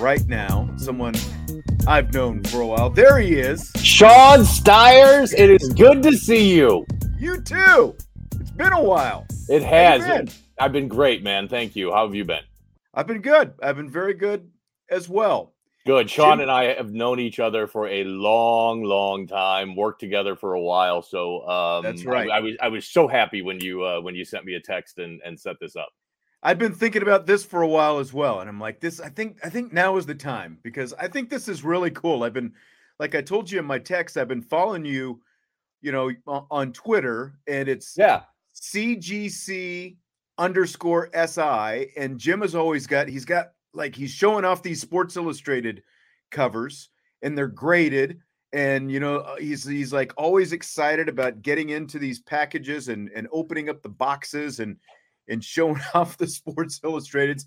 right now someone I've known for a while. There he is. Sean Stiers, it is good to see you. You too. It's been a while. It has. Been? I've been great, man. Thank you. How have you been? I've been good. I've been very good as well. Good. Sean Jim- and I have known each other for a long, long time. Worked together for a while. So um, that's right. I, I, was I was so happy when you uh, when you sent me a text and, and set this up. I've been thinking about this for a while as well, and I'm like, this. I think I think now is the time because I think this is really cool. I've been, like I told you in my text, I've been following you, you know, on Twitter, and it's yeah CGC underscore SI, and Jim has always got he's got like he's showing off these Sports Illustrated covers, and they're graded, and you know uh, he's he's like always excited about getting into these packages and and opening up the boxes and and showing off the Sports Illustrateds.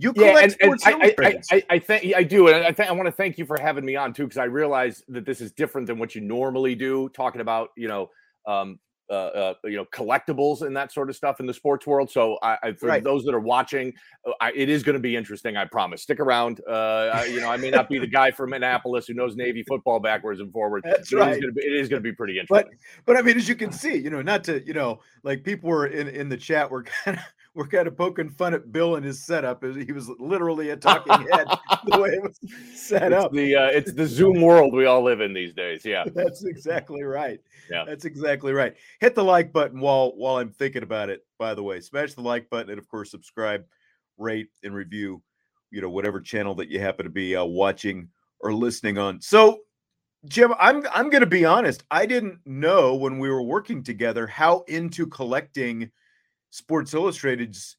You collect yeah, and, and I, I, I, I think I do, and I think I want to thank you for having me on too, because I realize that this is different than what you normally do, talking about you know um, uh, uh, you know collectibles and that sort of stuff in the sports world. So, I, I for right. those that are watching, uh, I, it is going to be interesting. I promise. Stick around. Uh, I, you know, I may not be the guy from Minneapolis who knows Navy football backwards and forwards. That's right. It is, be, it is going to be pretty interesting. But, but I mean, as you can see, you know, not to you know, like people were in in the chat were kind of we're kind of poking fun at Bill and his setup. He was literally a talking head the way it was set it's up. The uh, it's the Zoom world we all live in these days. Yeah, that's exactly right. Yeah, that's exactly right. Hit the like button while while I'm thinking about it. By the way, smash the like button and of course subscribe, rate, and review. You know whatever channel that you happen to be uh, watching or listening on. So Jim, I'm I'm going to be honest. I didn't know when we were working together how into collecting Sports Illustrated's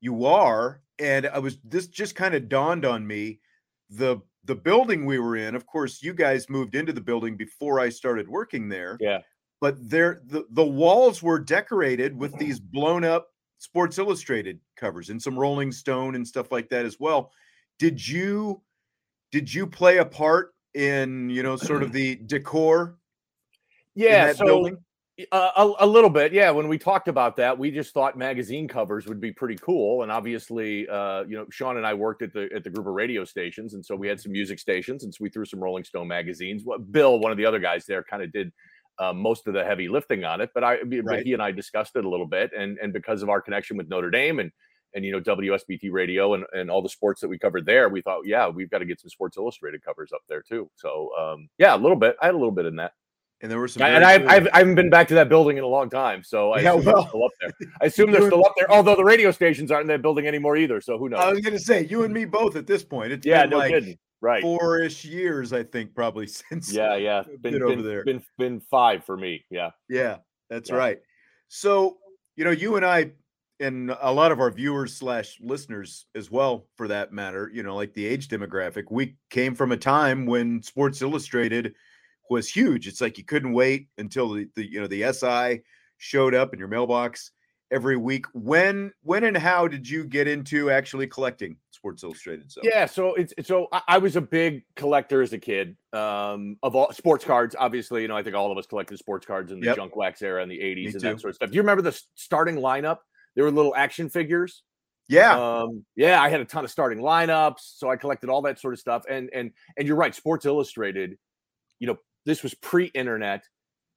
you are, and I was this just kind of dawned on me. The the building we were in, of course, you guys moved into the building before I started working there. Yeah. But there the, the walls were decorated with mm-hmm. these blown up Sports Illustrated covers and some Rolling Stone and stuff like that as well. Did you did you play a part in, you know, sort of the decor? Yeah, so building? Uh, a, a, little bit, yeah. When we talked about that, we just thought magazine covers would be pretty cool, and obviously, uh, you know, Sean and I worked at the at the group of radio stations, and so we had some music stations, and so we threw some Rolling Stone magazines. Well, Bill, one of the other guys there, kind of did uh, most of the heavy lifting on it, but I, right. he and I discussed it a little bit, and and because of our connection with Notre Dame and and you know WSBT radio and, and all the sports that we covered there, we thought, yeah, we've got to get some Sports Illustrated covers up there too. So um, yeah, a little bit. I had a little bit in that. And there were some, and I've, I've, I haven't been back to that building in a long time, so I yeah, assume well, they're still up there. I assume they're still up there. Although the radio stations aren't in that building anymore either, so who knows? I was going to say you and me both at this point. It's yeah, been no like kidding. Right, four-ish years, I think, probably since. Yeah, yeah, been, been over there. Been been five for me. Yeah, yeah, that's yeah. right. So you know, you and I, and a lot of our viewers slash listeners as well, for that matter, you know, like the age demographic, we came from a time when Sports Illustrated was huge. It's like you couldn't wait until the, the you know the SI showed up in your mailbox every week. When when and how did you get into actually collecting Sports Illustrated. So yeah, so it's so I, was a big collector as a kid um, of all sports cards. Obviously, you know, I think all of us collected sports cards in the yep. junk wax era in the '80s Me and too. that sort of stuff. Do you remember the starting lineup? There were little action figures. Yeah. Um, yeah, I had a ton of starting lineups, so I collected all that sort of stuff. And and and you're right, Sports Illustrated, you know, this was pre-internet.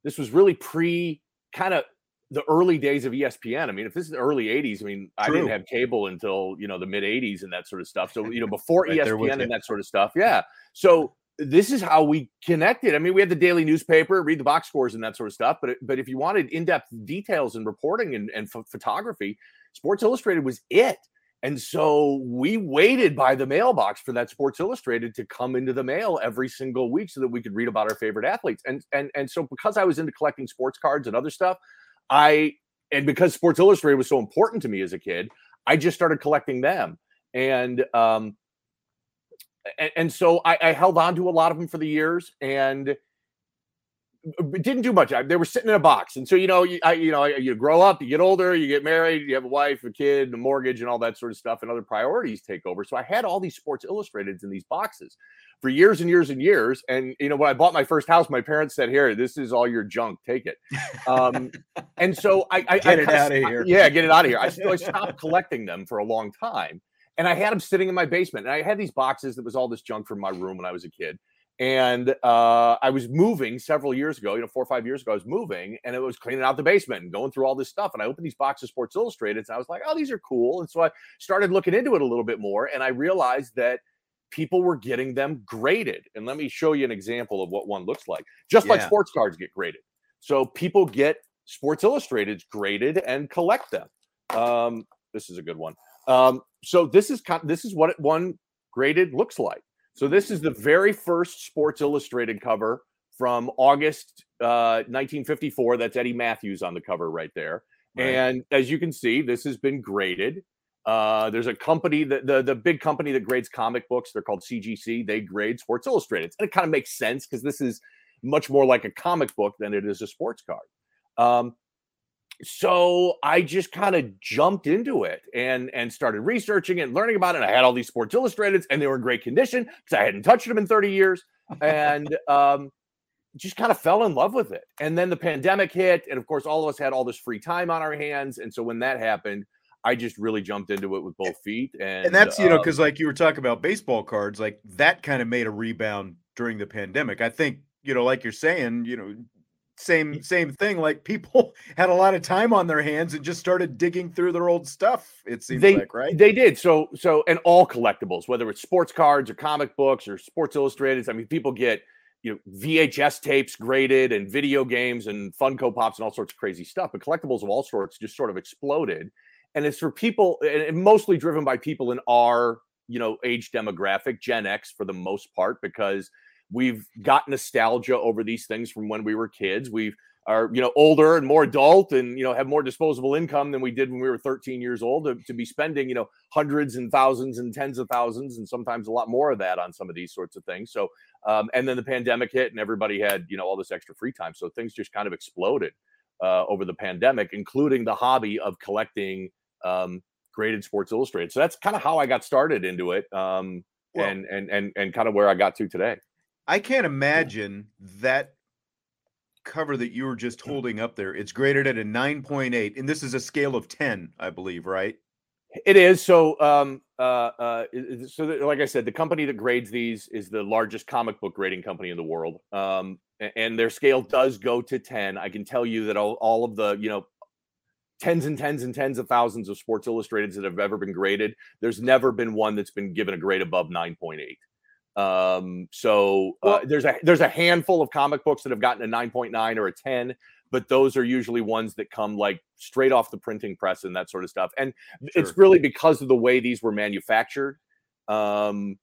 This was really pre kind of the early days of ESPN. I mean, if this is the early 80s, I mean, True. I didn't have cable until, you know, the mid 80s and that sort of stuff. So, you know, before right ESPN and that sort of stuff. Yeah. So this is how we connected. I mean, we had the daily newspaper, read the box scores and that sort of stuff. But but if you wanted in-depth details and reporting and, and photography, Sports Illustrated was it. And so we waited by the mailbox for that Sports Illustrated to come into the mail every single week so that we could read about our favorite athletes. And and and so because I was into collecting sports cards and other stuff, I and because Sports Illustrated was so important to me as a kid, I just started collecting them. And um and, and so I, I held on to a lot of them for the years and didn't do much. They were sitting in a box, and so you know, you, I, you know, you grow up, you get older, you get married, you have a wife, a kid, a mortgage, and all that sort of stuff, and other priorities take over. So I had all these Sports Illustrateds in these boxes for years and years and years. And you know, when I bought my first house, my parents said, "Here, this is all your junk. Take it." Um, and so I, I get I, it out of here. Yeah, get it out of here. I, so I stopped collecting them for a long time, and I had them sitting in my basement. And I had these boxes that was all this junk from my room when I was a kid and uh, I was moving several years ago, you know, four or five years ago, I was moving and it was cleaning out the basement and going through all this stuff. And I opened these boxes of Sports Illustrated and I was like, oh, these are cool. And so I started looking into it a little bit more and I realized that people were getting them graded. And let me show you an example of what one looks like, just yeah. like sports cards get graded. So people get Sports Illustrateds graded and collect them. Um, this is a good one. Um, so this is kind this is what one graded looks like. So this is the very first Sports Illustrated cover from August uh, 1954. That's Eddie Mathews on the cover right there. Right. And as you can see, this has been graded. Uh, there's a company that the, the big company that grades comic books. They're called CGC. They grade Sports Illustrated, and it kind of makes sense because this is much more like a comic book than it is a sports card. Um, so I just kind of jumped into it and and started researching and learning about it. I had all these Sports Illustrateds, and they were in great condition because I hadn't touched them in 30 years, and um, just kind of fell in love with it. And then the pandemic hit, and of course, all of us had all this free time on our hands, and so when that happened. I just really jumped into it with both feet, and and that's you know because um like you were talking about baseball cards, like that kind of made a rebound during the pandemic. I think you know, like you're saying, you know, same same thing like people had a lot of time on their hands and just started digging through their old stuff it seems they, like right? they did so so and all collectibles whether it's sports cards or comic books or sports illustrated i mean people get you know vhs tapes graded and video games and funko pops and all sorts of crazy stuff but collectibles of all sorts just sort of exploded and it's for people and mostly driven by people in our you know age demographic gen x for the most part because We've got nostalgia over these things from when we were kids. We've are you know older and more adult and you know have more disposable income than we did when we were 13 years old to, to, be spending you know hundreds and thousands and tens of thousands and sometimes a lot more of that on some of these sorts of things. So um, and then the pandemic hit and everybody had you know all this extra free time. So things just kind of exploded uh, over the pandemic including the hobby of collecting um, graded sports illustrated. So that's kind of how i got started into it um, well, and and and and kind of where i got to today I can't imagine that cover that you were just holding up there. It's graded at a 9.8, and this is a scale of 10, I believe, right? It is. So, um, uh, uh, so the, like I said, the company that grades these is the largest comic book grading company in the world. Um, and their scale does go to 10. I can tell you that all, all of the, you know, tens and tens and tens of thousands of Sports Illustrateds that have ever been graded, there's never been one that's been given a grade above 9.8. Um, so uh, well, there's a there's a handful of comic books that have gotten a 9.9 or a 10, but those are usually ones that come like straight off the printing press and that sort of stuff. And sure. it's really because of the way these were manufactured. Um,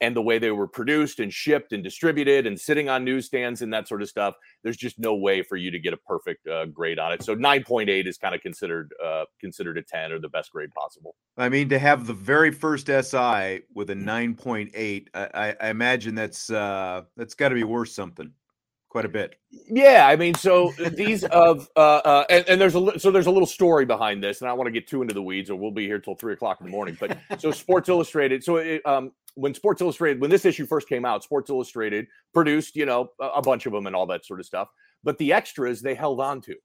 and the way they were produced and shipped and distributed and sitting on newsstands and that sort of stuff, there's just no way for you to get a perfect uh, grade on it. So 9.8 is kind of considered uh, considered a 10 or the best grade possible. I mean, to have the very first SI with a 9.8, I, I imagine that's uh, that's got to be worth something. Quite a bit. Yeah, I mean, so these of uh, uh and, and, there's a so there's a little story behind this, and I want to get too into the weeds, or we'll be here till three o'clock in the morning. But so Sports Illustrated, so it, um when Sports Illustrated when this issue first came out, Sports Illustrated produced you know a, a bunch of them and all that sort of stuff, but the extras they held on to,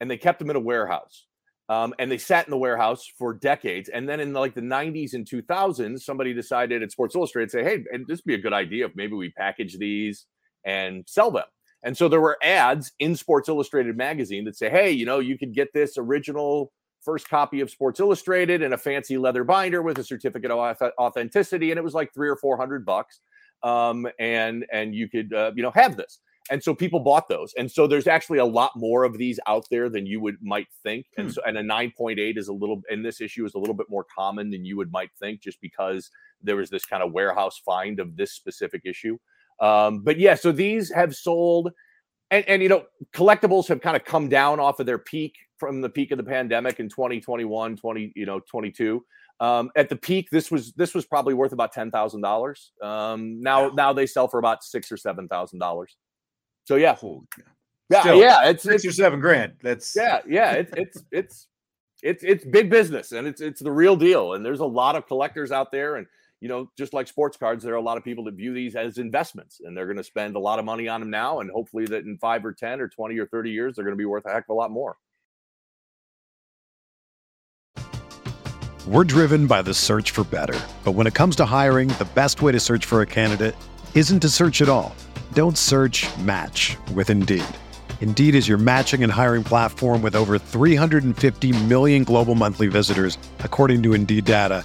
and they kept them in a warehouse. Um, and they sat in the warehouse for decades. And then in like the 90s and 2000s, somebody decided at Sports Illustrated, say, hey, and this would be a good idea if maybe we package these and sell them. And so there were ads in Sports Illustrated magazine that say, hey, you know, you could get this original first copy of Sports Illustrated in a fancy leather binder with a certificate of authenticity. And it was like three or 400 bucks. Um, and, and you could, uh, you know, have this. And so people bought those. And so there's actually a lot more of these out there than you would might think. And hmm. so, and a 9.8 is a little, and this issue is a little bit more common than you would might think just because there was this kind of warehouse find of this specific issue. Um, but yeah, so these have sold, and, and you know, collectibles have kind of come down off of their peak from the peak of the pandemic in 2021, 20, you know, 22. Um, at the peak, this was this was probably worth about ten thousand um, dollars. Now now they sell for about six or seven thousand dollars. So yeah, yeah, Still, yeah, it's six it's, or seven grand. That's yeah, yeah. It's it's it's it's it's big business and it's it's the real deal. And there's a lot of collectors out there, and you know, just like sports cards, there are a lot of people that view these as investments and they're going to spend a lot of money on them now. And hopefully, that in five or 10 or 20 or 30 years, they're going to be worth a heck of a lot more. We're driven by the search for better. But when it comes to hiring, the best way to search for a candidate isn't to search at all. Don't search match with Indeed. Indeed is your matching and hiring platform with over 350 million global monthly visitors, according to Indeed data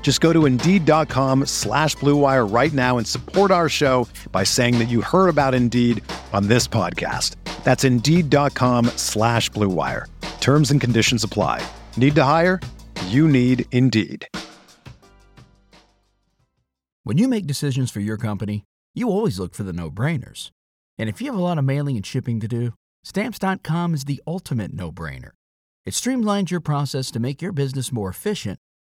Just go to Indeed.com slash BlueWire right now and support our show by saying that you heard about Indeed on this podcast. That's Indeed.com slash BlueWire. Terms and conditions apply. Need to hire? You need Indeed. When you make decisions for your company, you always look for the no-brainers. And if you have a lot of mailing and shipping to do, Stamps.com is the ultimate no brainer. It streamlines your process to make your business more efficient,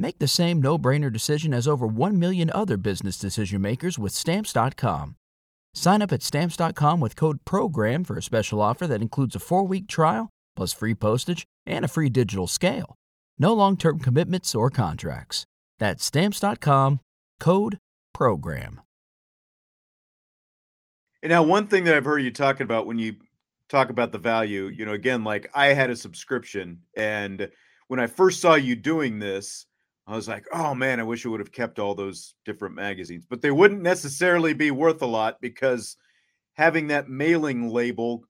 Make the same no brainer decision as over 1 million other business decision makers with Stamps.com. Sign up at Stamps.com with code PROGRAM for a special offer that includes a four week trial, plus free postage and a free digital scale. No long term commitments or contracts. That's stamps.com code program. And now, one thing that I've heard you talking about when you talk about the value, you know, again, like I had a subscription, and when I first saw you doing this, I was like, oh man, I wish I would have kept all those different magazines, but they wouldn't necessarily be worth a lot because having that mailing label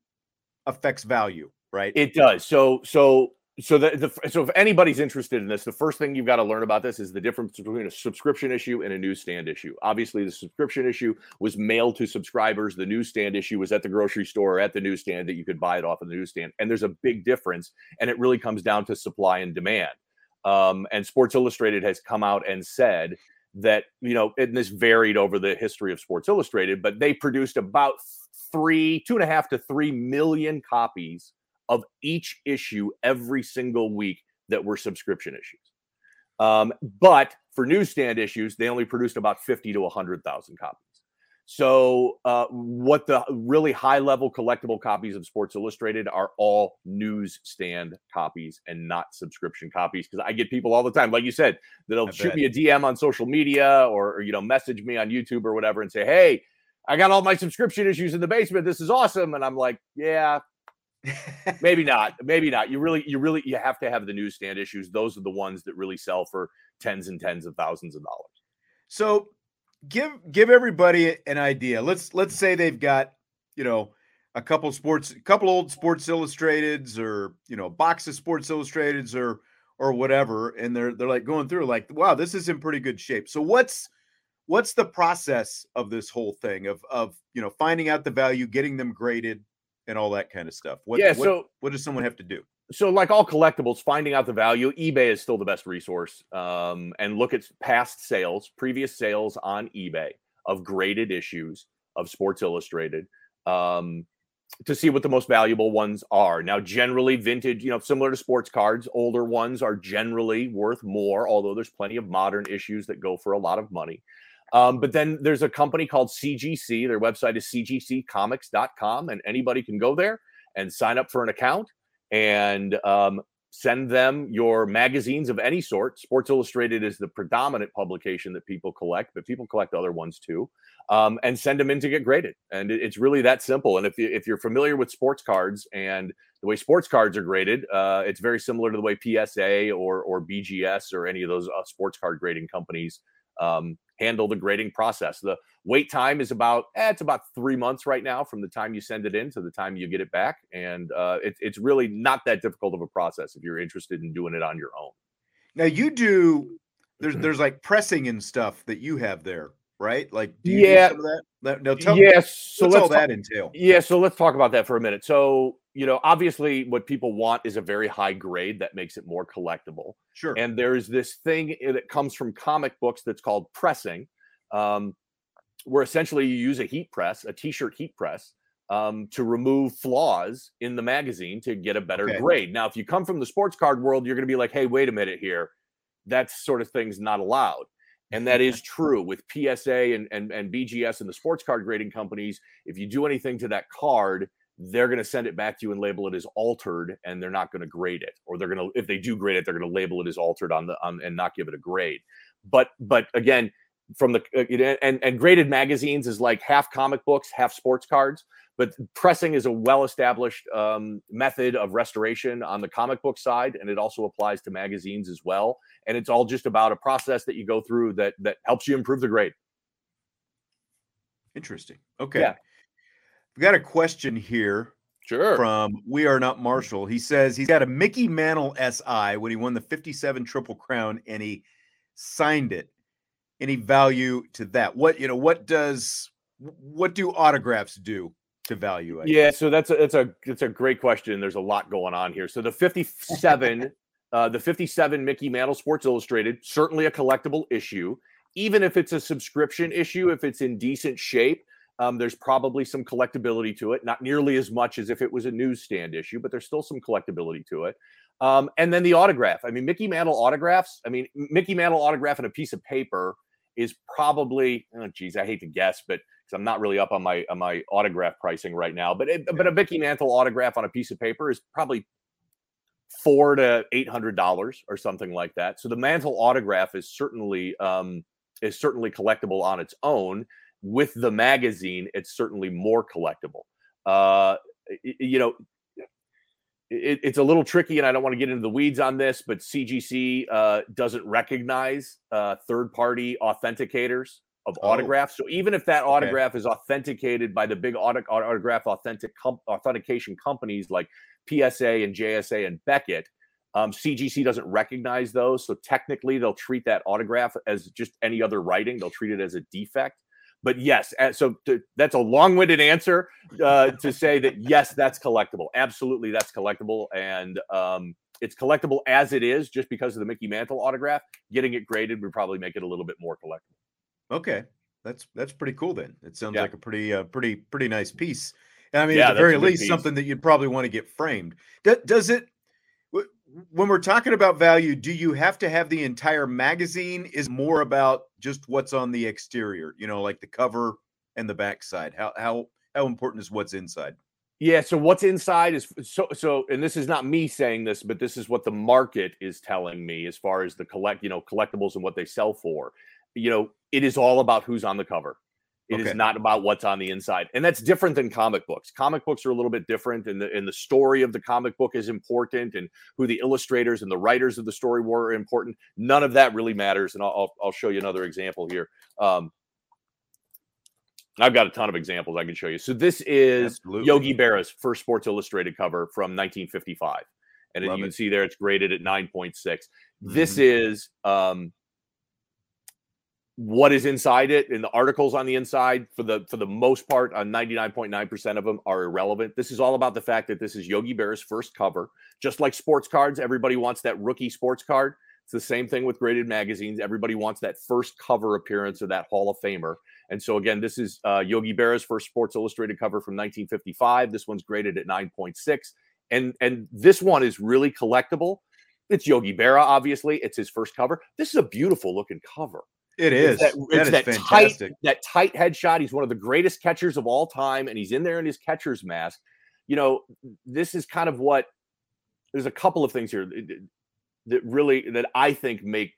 affects value, right? It does. So, so so the, the, so if anybody's interested in this the first thing you've got to learn about this is the difference between a subscription issue and a newsstand issue obviously the subscription issue was mailed to subscribers the newsstand issue was at the grocery store or at the newsstand that you could buy it off of the newsstand and there's a big difference and it really comes down to supply and demand um, and sports illustrated has come out and said that you know and this varied over the history of sports illustrated but they produced about three two and a half to three million copies of each issue every single week that were subscription issues. Um, but for newsstand issues, they only produced about 50 to 100,000 copies. So, uh, what the really high level collectible copies of Sports Illustrated are all newsstand copies and not subscription copies. Because I get people all the time, like you said, that'll shoot me a DM on social media or, or, you know, message me on YouTube or whatever and say, Hey, I got all my subscription issues in the basement. This is awesome. And I'm like, Yeah, maybe not. Maybe not. You really, you really, you have to have the newsstand issues. Those are the ones that really sell for tens and tens of thousands of dollars. So give give everybody an idea. Let's let's say they've got you know a couple sports, a couple old Sports Illustrateds, or you know, box of Sports Illustrateds, or or whatever, and they're they're like going through like, wow, this is in pretty good shape. So what's what's the process of this whole thing of of you know finding out the value, getting them graded, and all that kind of stuff? What, yeah. What, so what does someone have to do? So like all collectibles finding out the value ebay is still the best resource um, and look at past sales previous sales on ebay of graded issues of sports illustrated um, to see what the most valuable ones are. Now generally vintage you know similar to sports cards older ones are generally worth more although there's plenty of modern issues that go for a lot of money. Um, but then there's a company called cgc their website is cgccomics.com and anybody can go there and sign up for an account and um, send them your magazines of any sort. Sports Illustrated is the predominant publication that people collect, but people collect other ones too, um, and send them in to get graded. And it's really that simple. And if you, if you're familiar with sports cards and the way sports cards are graded, uh, it's very similar to the way PSA or or BGS or any of those uh, sports card grading companies um, handle the grading process. The wait time is about eh, it's about three months right now from the time you send it in to the time you get it back, and uh, it, it's really not that difficult of a process if you're interested in doing it on your own. Now you do there's mm-hmm. there's like pressing and stuff that you have there, right? Like yeah, that? No, tell yes. So what's all that entail? Yeah, so let's talk about that for a minute. So you know, obviously, what people want is a very high grade that makes it more collectible. Sure. And there's this thing that comes from comic books that's called pressing, um, where essentially you use a heat press, a t-shirt heat press, um, to remove flaws in the magazine to get a better okay. grade. Now, if you come from the sports card world, you're going to be like, "Hey, wait a minute here, that sort of thing's not allowed." And that is true with PSA and, and, and BGS and the sports card grading companies. If you do anything to that card, they're going to send it back to you and label it as altered and they're not going to grade it. Or they're going to if they do grade it they're going to label it as altered on the on and not give it a grade. But but again from the uh, and and graded magazines is like half comic books half sports cards but pressing is a well established um, method of restoration on the comic book side and it also applies to magazines as well and it's all just about a process that you go through that that helps you improve the grade interesting okay yeah. We got a question here. Sure. From We Are Not Marshall. He says he's got a Mickey Mantle SI when he won the 57 Triple Crown and he signed it. Any value to that? What, you know, what does, what do autographs do to value? I yeah. Guess? So that's a, that's a, it's a great question. There's a lot going on here. So the 57, uh, the 57 Mickey Mantle Sports Illustrated, certainly a collectible issue. Even if it's a subscription issue, if it's in decent shape, um, there's probably some collectability to it, not nearly as much as if it was a newsstand issue, but there's still some collectability to it. Um, and then the autograph. I mean, Mickey Mantle autographs. I mean, Mickey Mantle autograph on a piece of paper is probably, oh, geez, I hate to guess, but because I'm not really up on my on my autograph pricing right now. But it, but a Mickey Mantle autograph on a piece of paper is probably four to eight hundred dollars or something like that. So the Mantle autograph is certainly um, is certainly collectible on its own with the magazine, it's certainly more collectible. Uh, you know, it, it's a little tricky, and I don't want to get into the weeds on this, but CGC uh, doesn't recognize uh, third-party authenticators of oh. autographs. So even if that autograph okay. is authenticated by the big auto- autograph authentic com- authentication companies like PSA and JSA and Beckett, um, CGC doesn't recognize those. So technically, they'll treat that autograph as just any other writing. They'll treat it as a defect. But yes, so to, that's a long-winded answer uh, to say that yes, that's collectible. Absolutely, that's collectible, and um, it's collectible as it is, just because of the Mickey Mantle autograph. Getting it graded would probably make it a little bit more collectible. Okay, that's that's pretty cool. Then it sounds yeah. like a pretty uh, pretty pretty nice piece. I mean, yeah, at the very least, piece. something that you'd probably want to get framed. does it? When we're talking about value, do you have to have the entire magazine? Is more about just what's on the exterior, you know, like the cover and the backside? How how how important is what's inside? Yeah, so what's inside is so so and this is not me saying this, but this is what the market is telling me as far as the collect, you know, collectibles and what they sell for. You know, it is all about who's on the cover. It okay. is not about what's on the inside. And that's different than comic books. Comic books are a little bit different and the and the story of the comic book is important and who the illustrators and the writers of the story were important. None of that really matters and I'll I'll, show you another example here. Um, I've got a ton of examples I can show you. So this is Absolutely. Yogi Berra's first Sports Illustrated cover from 1955, and as you can see there it's graded at 9.6. Mm-hmm. This is um, what is inside it, and the articles on the inside for the for the most part, on 99.9 percent of them are irrelevant. This is all about the fact that this is Yogi Berra's first cover. Just like sports cards, everybody wants that rookie sports card. It's the same thing with graded magazines. Everybody wants that first cover appearance of that Hall of Famer. And so again, this is uh, Yogi Berra's first Sports Illustrated cover from 1955. This one's graded at 9.6, and and this one is really collectible. It's Yogi Berra, obviously. It's his first cover. This is a beautiful looking cover. It is. It's that, it's that tight, that tight headshot. He's one of the greatest catchers of all time, and he's in there in his catcher's mask. You know, this is kind of what. There's a couple of things here that really that I think make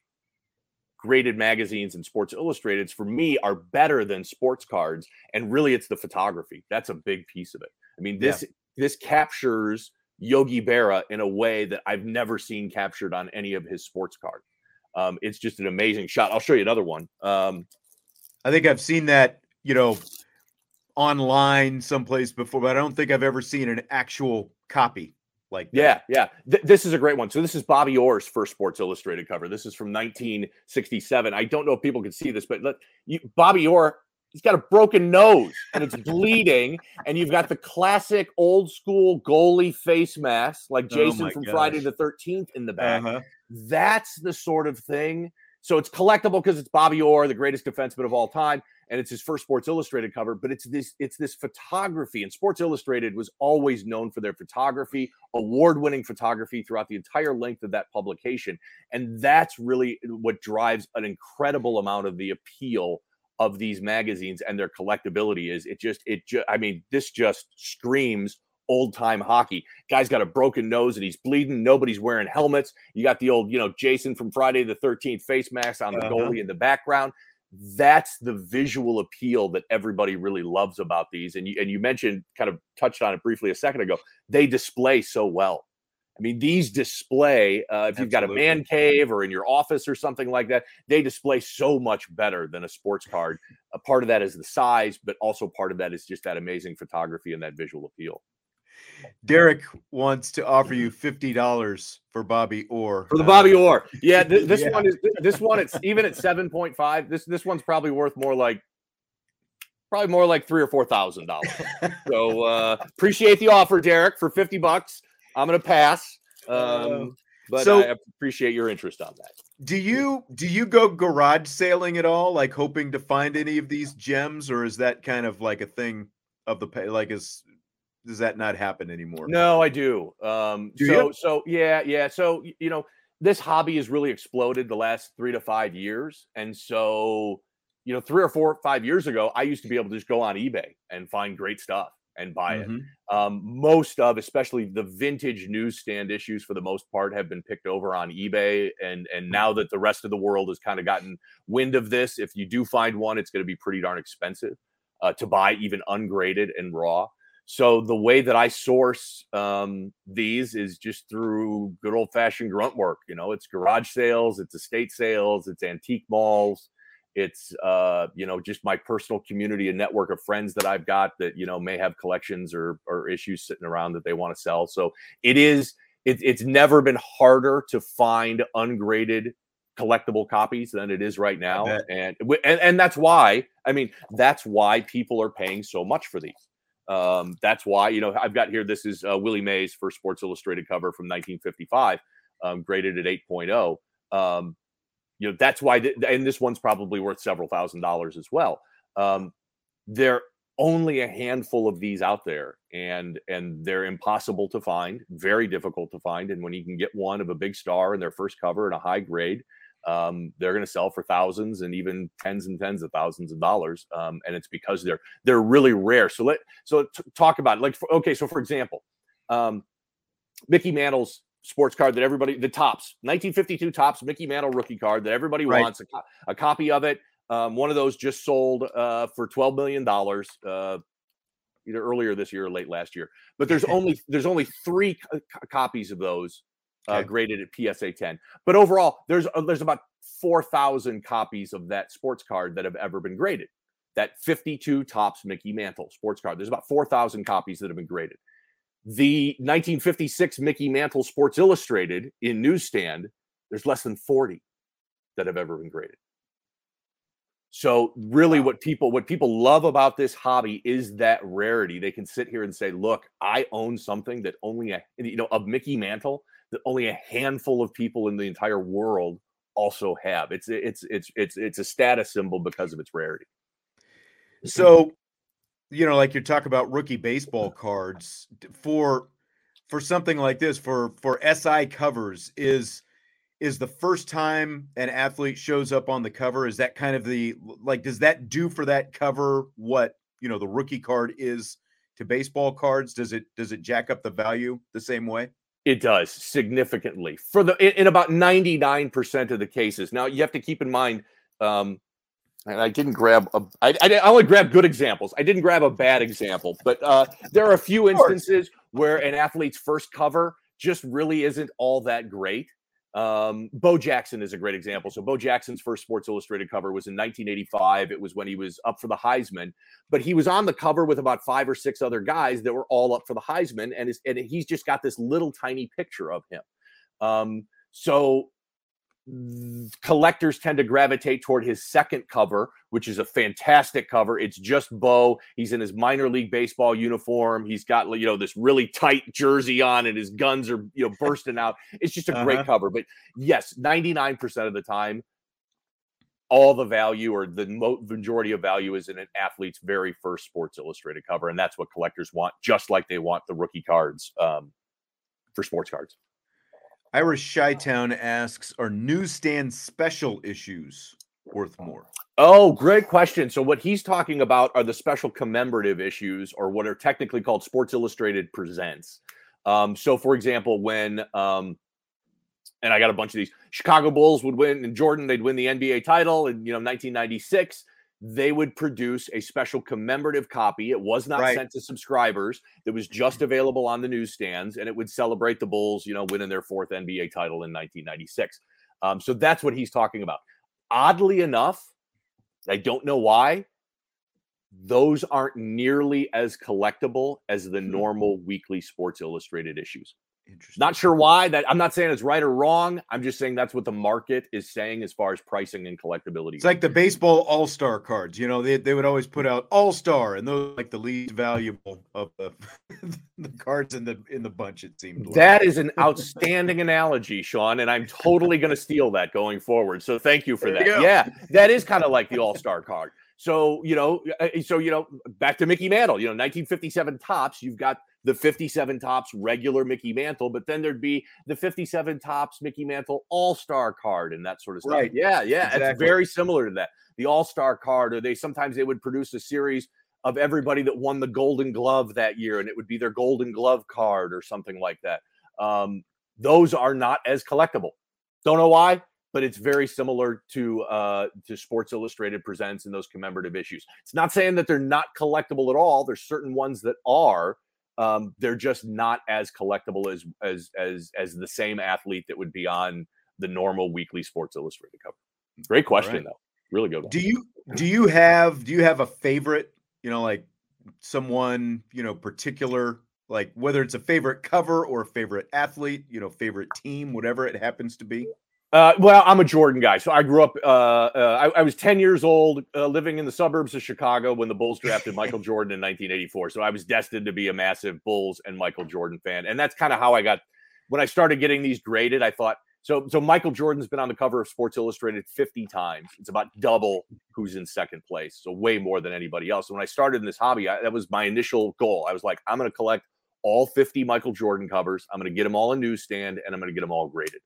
graded magazines and Sports Illustrateds for me are better than sports cards. And really, it's the photography. That's a big piece of it. I mean, this yeah. this captures Yogi Berra in a way that I've never seen captured on any of his sports cards. Um, it's just an amazing shot. I'll show you another one. Um, I think I've seen that, you know, online someplace before, but I don't think I've ever seen an actual copy like that. yeah yeah Th- this is a great one so this is bobby orr's first sports illustrated cover this is from 1967 i don't know if people can see this but let you bobby orr he's got a broken nose and it's bleeding and you've got the classic old school goalie face mask like oh jason oh from gosh. friday the 13th in the back uh-huh. that's the sort of thing so it's collectible because it's bobby orr the greatest defenseman of all time and it's his first Sports Illustrated cover. But it's this it's this photography, and Sports Illustrated was always known for their photography, award-winning photography throughout the entire length of that publication, and that's really what drives an incredible amount of the appeal of these magazines and their collectability. Is it just it just I mean this just screams old time hockey. Guy's got a broken nose and he's bleeding. Nobody's wearing helmets. You got the old, you know, Jason from Friday the 13th face mask on the uh-huh. goalie in the background that's the visual appeal that everybody really loves about these. And you and you mentioned kind of touched on it briefly a second ago. They display so well. I mean, these display uh, if you've got a man cave or in your office or something like that, they display so much better than a sports card. A part of that is the size, but also part of that is just that amazing photography and that visual appeal. Derek wants to offer you fifty dollars for Bobby Orr for the Bobby Orr. Yeah, th- this yeah. one is this one. It's even at seven point five. This this one's probably worth more like probably more like three or four thousand dollars. so uh, appreciate the offer, Derek, for fifty bucks. I'm gonna pass. Um, uh, but so, I appreciate your interest on that. Do you do you go garage sailing at all, like hoping to find any of these gems, or is that kind of like a thing of the pay? like is does that not happen anymore? No, I do. Um, do so, you? so yeah, yeah. So you know, this hobby has really exploded the last three to five years, and so you know, three or four, five years ago, I used to be able to just go on eBay and find great stuff and buy mm-hmm. it. Um, most of, especially the vintage newsstand issues, for the most part, have been picked over on eBay. And and mm. now that the rest of the world has kind of gotten wind of this, if you do find one, it's going to be pretty darn expensive uh, to buy, even ungraded and raw. So the way that I source um, these is just through good old fashioned grunt work. You know, it's garage sales, it's estate sales, it's antique malls, it's uh, you know just my personal community and network of friends that I've got that you know may have collections or or issues sitting around that they want to sell. So it is. It, it's never been harder to find ungraded collectible copies than it is right now, and, and and that's why I mean that's why people are paying so much for these um, that's why, you know, I've got here, this is uh, Willie Mays for Sports Illustrated cover from 1955, um, graded at 8.0. Um, you know, that's why, th- and this one's probably worth several thousand dollars as well. Um, there are only a handful of these out there and and they're impossible to find very difficult to find and when you can get one of a big star in their first cover and a high grade um, they're going to sell for thousands and even tens and tens of thousands of dollars, um, and it's because they're they're really rare. So let so t- talk about it. like for, okay, so for example, um, Mickey Mantle's sports card that everybody the Topps, 1952 Topps Mickey Mantle rookie card that everybody right. wants a, a, copy of it. Um, one of those just sold uh, for twelve million dollars. Uh, either earlier this year or late last year. But there's only there's only three co- copies of those uh, okay. graded at PSA 10. But overall, there's uh, there's about 4,000 copies of that sports card that have ever been graded. That 52 Topps Mickey Mantle sports card. There's about 4,000 copies that have been graded. The 1956 Mickey Mantle Sports Illustrated in newsstand, there's less than 40 that have ever been graded. So really what people what people love about this hobby is that rarity. They can sit here and say, "Look, I own something that only a you know, of Mickey Mantle that only a handful of people in the entire world also have. It's it's it's it's it's a status symbol because of its rarity." So, you know, like you talk about rookie baseball cards for for something like this for for SI covers is is the first time an athlete shows up on the cover is that kind of the like does that do for that cover what you know the rookie card is to baseball cards? Does it does it jack up the value the same way? It does significantly for the in, in about 99% of the cases. Now you have to keep in mind um I didn't grab a. I, I only grabbed good examples. I didn't grab a bad example, but uh, there are a few instances where an athlete's first cover just really isn't all that great. Um, Bo Jackson is a great example. So Bo Jackson's first Sports Illustrated cover was in 1985. It was when he was up for the Heisman, but he was on the cover with about five or six other guys that were all up for the Heisman, and, and he's just got this little tiny picture of him. Um, so collectors tend to gravitate toward his second cover, which is a fantastic cover. It's just Bo. He's in his minor league baseball uniform. He's got you know this really tight jersey on, and his guns are you know bursting out. It's just a uh-huh. great cover. But yes, ninety nine percent of the time, all the value or the majority of value is in an athlete's very first Sports Illustrated cover, and that's what collectors want, just like they want the rookie cards um, for sports cards. Irish Shytown asks, are newsstand special issues worth more? Oh, great question. So what he's talking about are the special commemorative issues, or what are technically called Sports Illustrated Presents. Um, so, for example, when um, and I got a bunch of these Chicago Bulls would win, and Jordan they'd win the NBA title in you know 1996 they would produce a special commemorative copy. It was not right. sent to subscribers. That was just available on the newsstands, and it would celebrate the Bulls, you know, winning their fourth NBA title in 1996. Um, so that's what he's talking about. Oddly enough, I don't know why. Those aren't nearly as collectible as the hmm. normal weekly Sports Illustrated issues. Not sure why. That I'm not saying it's right or wrong. I'm just saying that's what the market is saying as far as pricing and collectability. It's like the baseball All Star cards. You know, they, they would always put out All Star, and those like the least valuable of the, the cards in the in the bunch. It seemed like. that is an outstanding analogy, Sean, and I'm totally going to steal that going forward. So thank you for that. You yeah, that is kind of like the All Star card. So you know, uh, so you know, back to Mickey Mantle. You know, 1957 Topps, You've got the 57 Topps regular Mickey Mantle, but then there'd be the 57 Topps Mickey Mantle All Star card and that sort of stuff. Right. Yeah, yeah. Exactly. It's very similar to that. The All Star card, or they sometimes they would produce a series of everybody that won the Golden Glove that year, and it would be their Golden Glove card or something like that. Um, those are not as collectible. Don't know why, but it's very similar to uh, to Sports Illustrated presents and those commemorative issues. It's not saying that they're not collectible at all. There's certain ones that are, um, they're just not as collectible as as as as the same athlete that would be on the normal weekly Sports Illustrated cover. Great question right. though, really good. One. Do you do you have do you have a favorite? You know, like someone you know particular, like whether it's a favorite cover or a favorite athlete, you know, favorite team, whatever it happens to be. Uh, well, I'm a Jordan guy. So I grew up, uh, uh, I, I, was 10 years old, uh, living in the suburbs of Chicago when the Bulls drafted Michael Jordan in 1984. So I was destined to be a massive Bulls and Michael Jordan fan. And that's kind of how I got, when I started getting these graded, I thought, so, so Michael Jordan's been on the cover of Sports Illustrated 50 times. It's about double who's in second place. So way more than anybody else. So when I started in this hobby, I, that was my initial goal. I was like, I'm going to collect all 50 Michael Jordan covers. I'm going to get them all in newsstand and I'm going to get them all graded.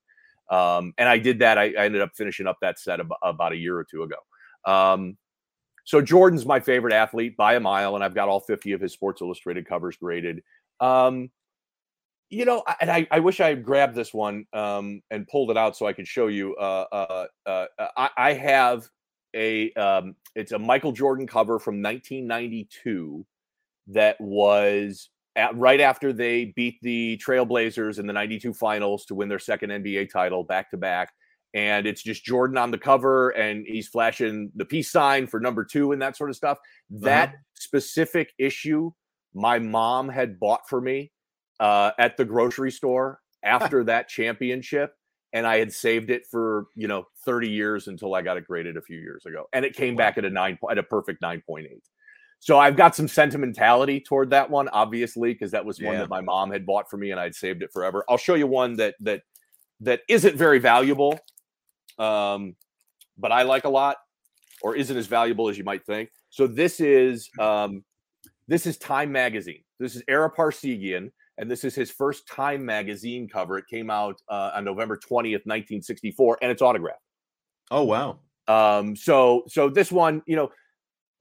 Um, and I did that. I, I, ended up finishing up that set about, about a year or two ago. Um, so Jordan's my favorite athlete by a mile, and I've got all 50 of his Sports Illustrated covers graded. Um, you know, and I, I wish I had grabbed this one um, and pulled it out so I could show you. Uh, uh, uh, uh I, I, have a um, it's a Michael Jordan cover from 1992 that was at, right after they beat the Trailblazers in the 92 finals to win their second NBA title back to back. And it's just Jordan on the cover and he's flashing the peace sign for number two and that sort of stuff. That uh-huh. specific issue, my mom had bought for me uh, at the grocery store after that championship. And I had saved it for, you know, 30 years until I got it graded a few years ago. And it came back at a nine, at a perfect 9.8. So I've got some sentimentality toward that one, obviously, because that was one yeah. that my mom had bought for me and I'd saved it forever. I'll show you one that that that isn't very valuable, um, but I like a lot, or isn't as valuable as you might think. So this is um, this is Time Magazine. This is Ara Parseghian, and this is his first Time Magazine cover. It came out uh, on November twentieth, nineteen sixty four, and it's autographed. Oh wow! Um, so so this one, you know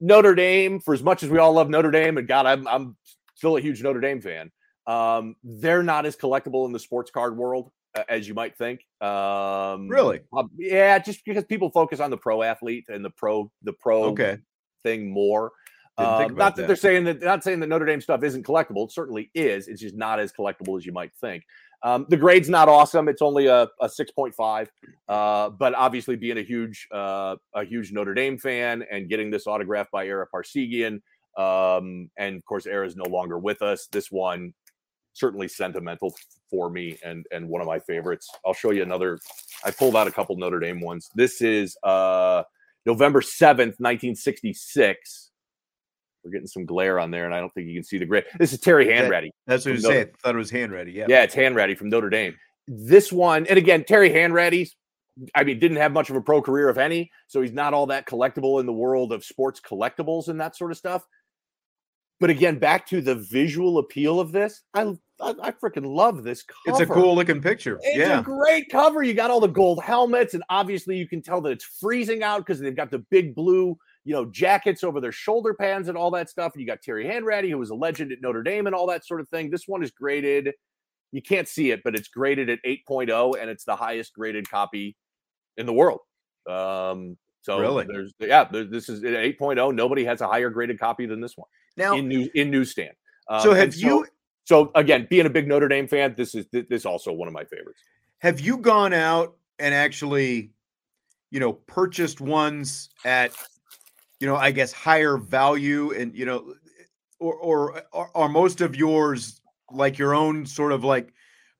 Notre Dame, for as much as we all love Notre Dame, and God, I'm, I'm still a huge Notre Dame fan. Um, they're not as collectible in the sports card world uh, as you might think. Um, really? Uh, yeah, just because people focus on the pro athlete and the pro the pro okay. thing more. Um, not that, that, they're saying that not saying that Notre Dame stuff isn't collectible. It certainly is. It's just not as collectible as you might think. Um, the grade's not awesome. It's only a, a 6.5. Uh, but obviously, being a huge uh, a huge Notre Dame fan and getting this autograph by Ara Parseghian, um, and of course, Era is no longer with us. This one certainly sentimental for me and and one of my favorites. I'll show you another. I pulled out a couple Notre Dame ones. This is uh, November 7th, 1966. We're getting some glare on there, and I don't think you can see the gray. This is Terry Hanratty. That's what you said. Thought it was Hanratty. Yeah. Yeah, it's Hanratty from Notre Dame. This one, and again, Terry Hanratty's, I mean, didn't have much of a pro career, if any. So he's not all that collectible in the world of sports collectibles and that sort of stuff. But again, back to the visual appeal of this, I I, I freaking love this cover. It's a cool looking picture. It's yeah. a great cover. You got all the gold helmets, and obviously you can tell that it's freezing out because they've got the big blue you know, jackets over their shoulder pads and all that stuff. And you got Terry Hanratty, who was a legend at Notre Dame and all that sort of thing. This one is graded. You can't see it, but it's graded at 8.0, and it's the highest graded copy in the world. Um, so really? there's yeah, there, this is 8.0. Nobody has a higher graded copy than this one now in new in newsstand. Um, so have so, you? So again, being a big Notre Dame fan, this is this is also one of my favorites. Have you gone out and actually, you know, purchased ones at you know, I guess higher value and you know, or or are most of yours like your own sort of like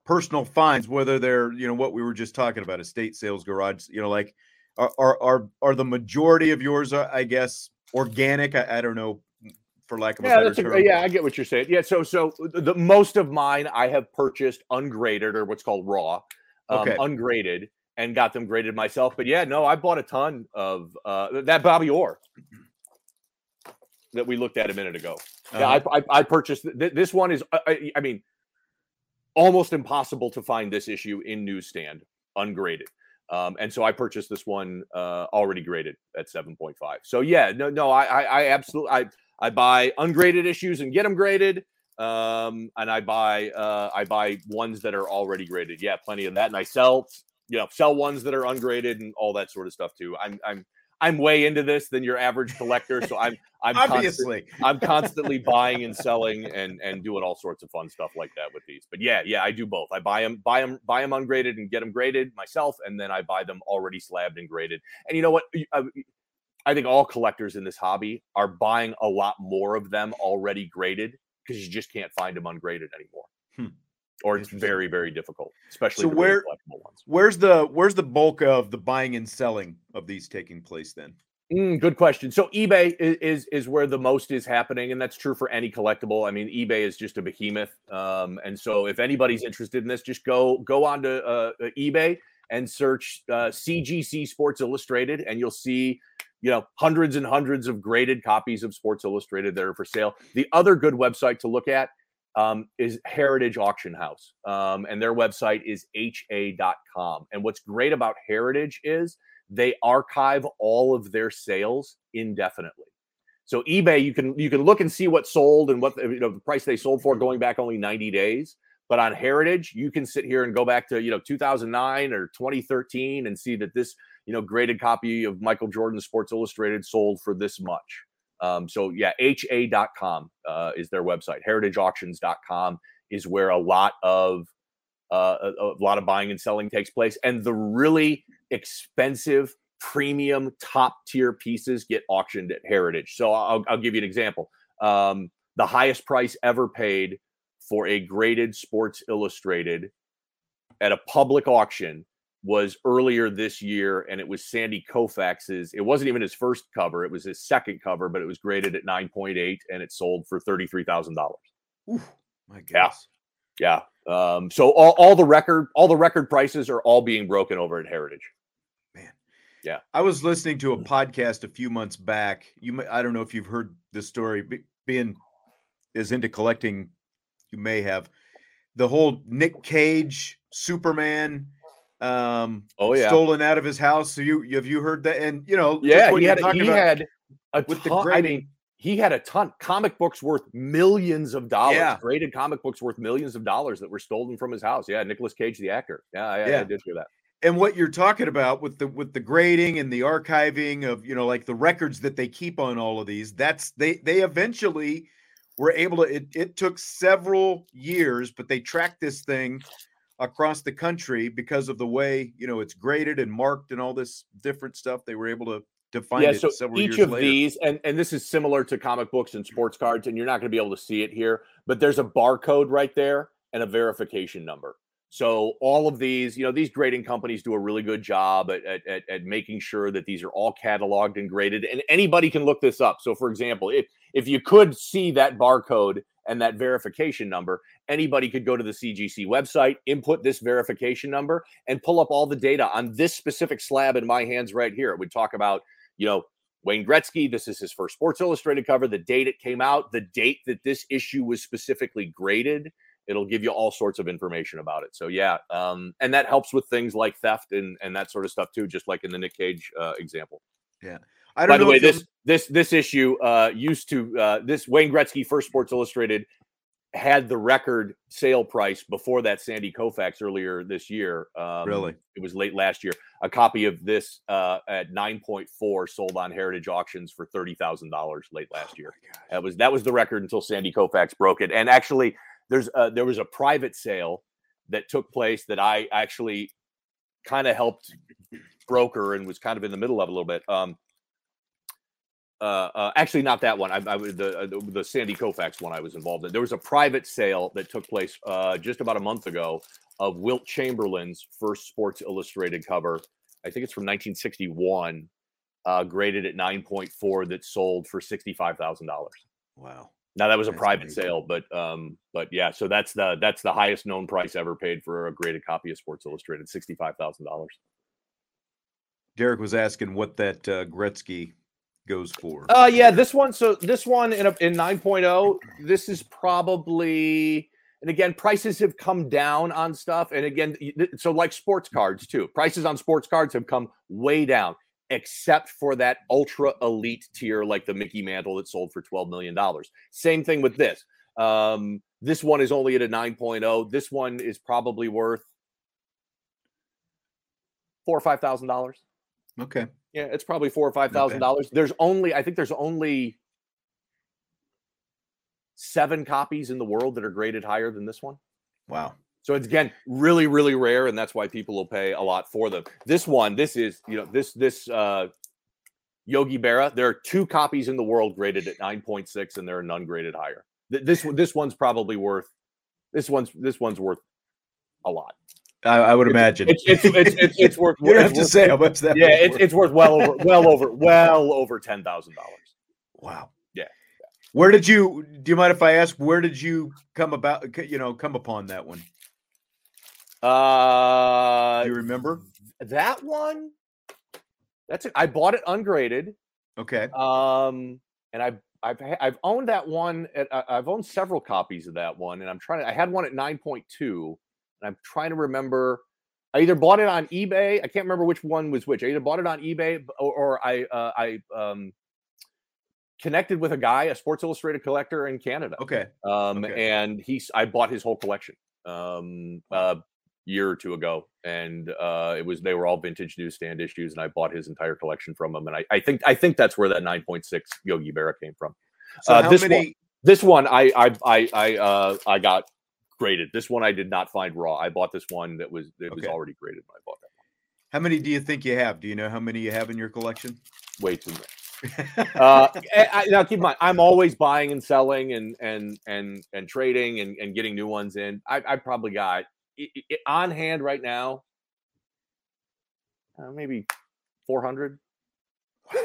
personal finds, whether they're you know what we were just talking about, estate sales, garage, you know, like are are are, are the majority of yours, uh, I guess, organic? I, I don't know for lack of yeah, a better term. A, yeah, I get what you're saying. Yeah, so so the most of mine I have purchased ungraded or what's called raw, um, okay. ungraded and got them graded myself. But yeah, no, I bought a ton of uh, that Bobby Orr that we looked at a minute ago. Uh-huh. Yeah, I, I, I purchased th- this one is I, I, mean almost impossible to find this issue in newsstand ungraded. Um, and so I purchased this one uh, already graded at 7.5. So yeah, no, no, I, I, I absolutely, I, I buy ungraded issues and get them graded. Um, and I buy, uh, I buy ones that are already graded. Yeah, plenty of that. And I sell you know sell ones that are ungraded and all that sort of stuff too. I'm I'm I'm way into this than your average collector, so I'm I'm obviously constant, I'm constantly buying and selling and and doing all sorts of fun stuff like that with these. But yeah, yeah, I do both. I buy them buy them buy them ungraded and get them graded myself, and then I buy them already slabbed and graded. And you know what? I, I think all collectors in this hobby are buying a lot more of them already graded because you just can't find them ungraded anymore. Hmm or it's very very difficult especially so where where's the where's the bulk of the buying and selling of these taking place then? Mm, good question. So ebay is, is, is where the most is happening and that's true for any collectible. I mean ebay is just a behemoth um, and so if anybody's interested in this just go go on to uh, uh ebay and search uh, cgc sports illustrated and you'll see you know hundreds and hundreds of graded copies of sports illustrated that are for sale. The other good website to look at um, is Heritage Auction House, um, and their website is ha.com. And what's great about Heritage is they archive all of their sales indefinitely. So eBay, you can you can look and see what sold and what you know the price they sold for going back only 90 days. But on Heritage, you can sit here and go back to you know 2009 or 2013 and see that this you know graded copy of Michael Jordan Sports Illustrated sold for this much. Um, so yeah, ha.com uh, is their website. HeritageAuctions.com is where a lot of uh, a, a lot of buying and selling takes place, and the really expensive premium top tier pieces get auctioned at Heritage. So I'll, I'll give you an example. Um, the highest price ever paid for a graded Sports Illustrated at a public auction was earlier this year, and it was Sandy Koufax's. It wasn't even his first cover; it was his second cover, but it was graded at nine point eight, and it sold for thirty three thousand dollars. Ooh my goodness. Yeah, yeah. Um, so all, all the record all the record prices are all being broken over at Heritage. Man, yeah. I was listening to a podcast a few months back. You, may, I don't know if you've heard this story. Being as into collecting, you may have the whole Nick Cage Superman um oh yeah. stolen out of his house so you have you heard that? And you know yeah he had he had a with ton, the I mean he had a ton comic books worth millions of dollars yeah. graded comic books worth millions of dollars that were stolen from his house. Yeah nicholas Cage the actor. Yeah I, yeah. I did hear that. And what you're talking about with the with the grading and the archiving of you know like the records that they keep on all of these that's they they eventually were able to it, it took several years but they tracked this thing across the country because of the way you know it's graded and marked and all this different stuff. They were able to to find yeah, so each of later. these, and and this is similar to comic books and mm-hmm. sports cards, and you're not going to be able to see it here, but there's a barcode right there and a verification number. So all of these, you know, these grading companies do a really good job at, at, at, making sure that these are all cataloged and graded, and anybody can look this up. So, for example, if if you could see that barcode and that verification number, anybody could go to the CGC website, input this verification number, and pull up all the data on this specific slab in my hands right here. It would talk about, you know, Wayne Gretzky. This is his first Sports Illustrated cover, the date it came out, the date that this issue was specifically graded. It'll give you all sorts of information about it. So yeah, um, and that helps with things like theft and and that sort of stuff too, just like in the Nick Cage uh, example. Yeah. I don't By the way, this this this issue uh, used to uh, this Wayne Gretzky first Sports Illustrated had the record sale price before that Sandy Koufax earlier this year. Um, really, it was late last year. A copy of this uh, at nine point four sold on Heritage Auctions for thirty thousand dollars late last oh year. That was that was the record until Sandy Koufax broke it. And actually, there's uh, there was a private sale that took place that I actually kind of helped broker and was kind of in the middle of a little bit. Um, uh, uh, actually not that one. I, I the, uh, the, the Sandy Koufax one I was involved in. There was a private sale that took place uh, just about a month ago of Wilt Chamberlain's first Sports Illustrated cover. I think it's from 1961, uh, graded at 9.4 that sold for sixty-five thousand dollars. Wow. Now that was a that's private amazing. sale, but um, but yeah, so that's the that's the highest known price ever paid for a graded copy of Sports Illustrated, sixty-five thousand dollars. Derek was asking what that uh, Gretzky goes for. Uh yeah, this one so this one in a, in 9.0, this is probably and again prices have come down on stuff and again so like sports cards too. Prices on sports cards have come way down except for that ultra elite tier like the Mickey Mantle that sold for 12 million dollars. Same thing with this. Um this one is only at a 9.0. This one is probably worth four or five thousand dollars. Okay. Yeah, it's probably four or five thousand dollars. There's only, I think there's only seven copies in the world that are graded higher than this one. Wow. So it's again really, really rare, and that's why people will pay a lot for them. This one, this is, you know, this this uh Yogi Berra. There are two copies in the world graded at 9.6, and there are none graded higher. This this one's probably worth this one's this one's worth a lot. I, I would imagine it's it's it's, it's, it's worth. you have to say how much that. Yeah, it's, worth. it's worth well over well over well over ten thousand dollars. Wow. Yeah. Where did you? Do you mind if I ask? Where did you come about? You know, come upon that one. Uh, do you remember that one? That's it. I bought it ungraded. Okay. Um, and I I've I've owned that one. At, I've owned several copies of that one, and I'm trying to. I had one at 9.2, and I'm trying to remember. I either bought it on eBay. I can't remember which one was which. I either bought it on eBay or, or I uh, I um, connected with a guy, a Sports Illustrated collector in Canada. Okay. Um, okay. and he's I bought his whole collection um uh year or two ago and uh it was they were all vintage newsstand issues and i bought his entire collection from him and i, I think i think that's where that 9.6 yogi berra came from so uh, this many... one this one i i i i uh i got graded this one i did not find raw i bought this one that was it okay. was already graded when i bought that one how many do you think you have do you know how many you have in your collection way too many uh, I, now keep in mind, I'm always buying and selling and and and and trading and, and getting new ones in. I, I probably got it, it, on hand right now, uh, maybe 400.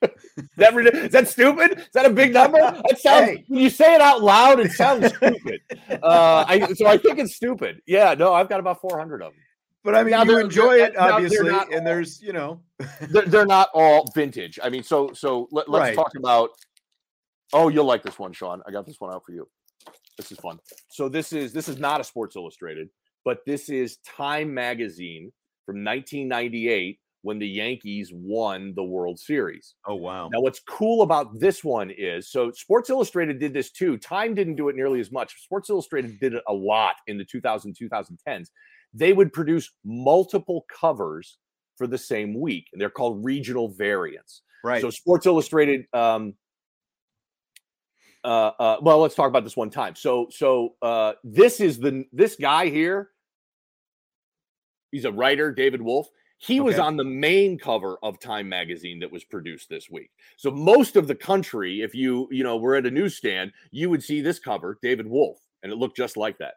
that is that stupid? Is that a big number? That sounds. Hey. When you say it out loud, it sounds stupid. Uh, I, so I think it's stupid. Yeah, no, I've got about 400 of them. But I mean, now you enjoy it obviously, and all, there's you know, they're, they're, not all vintage. I mean, so so let, us right. talk about. Oh, you'll like this one, Sean. I got this one out for you. This is fun. So this is this is not a Sports Illustrated, but this is Time Magazine from 1998 when the Yankees won the World Series. Oh wow! Now, what's cool about this one is so Sports Illustrated did this too. Time didn't do it nearly as much. Sports Illustrated did it a lot in the 2000 2010s they would produce multiple covers for the same week. And they're called regional variants. Right. So Sports Illustrated, um, uh, uh, well, let's talk about this one time. So, so uh, this is the this guy here. He's a writer, David Wolf. He okay. was on the main cover of Time magazine that was produced this week. So most of the country, if you you know were at a newsstand, you would see this cover, David Wolf, and it looked just like that.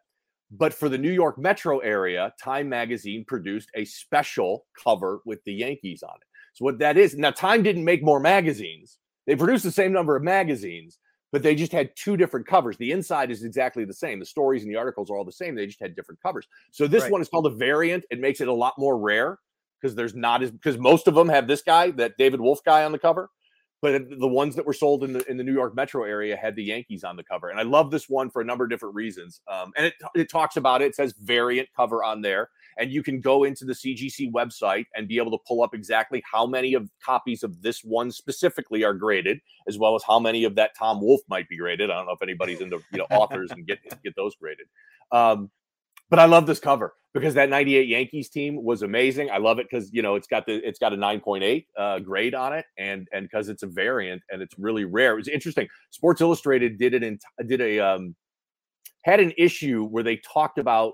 But for the New York metro area, Time Magazine produced a special cover with the Yankees on it. So, what that is now, Time didn't make more magazines. They produced the same number of magazines, but they just had two different covers. The inside is exactly the same. The stories and the articles are all the same. They just had different covers. So, this right. one is called a variant. It makes it a lot more rare because there's not as because most of them have this guy, that David Wolf guy on the cover but the ones that were sold in the in the New York metro area had the Yankees on the cover. And I love this one for a number of different reasons. Um, and it, it talks about it. It says variant cover on there. And you can go into the CGC website and be able to pull up exactly how many of copies of this one specifically are graded, as well as how many of that Tom Wolfe might be graded. I don't know if anybody's into you know authors and get get those graded. Um, but I love this cover because that 98 Yankees team was amazing. I love it because you know it's got the it's got a 9.8 uh, grade on it, and and because it's a variant and it's really rare. It was interesting. Sports Illustrated did it in did a um, had an issue where they talked about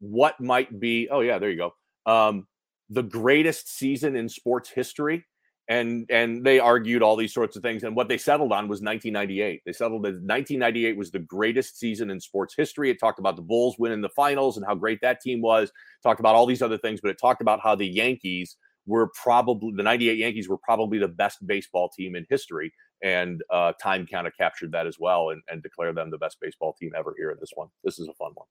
what might be. Oh yeah, there you go. Um, the greatest season in sports history and and they argued all these sorts of things and what they settled on was 1998 they settled that 1998 was the greatest season in sports history. It talked about the bulls winning the finals and how great that team was. Talked about all these other things but it talked about how the yankees were probably the 98 yankees were probably the best baseball team in history. And uh, time kind of captured that as well and, and declared them the best baseball team ever here in this one. This is a fun one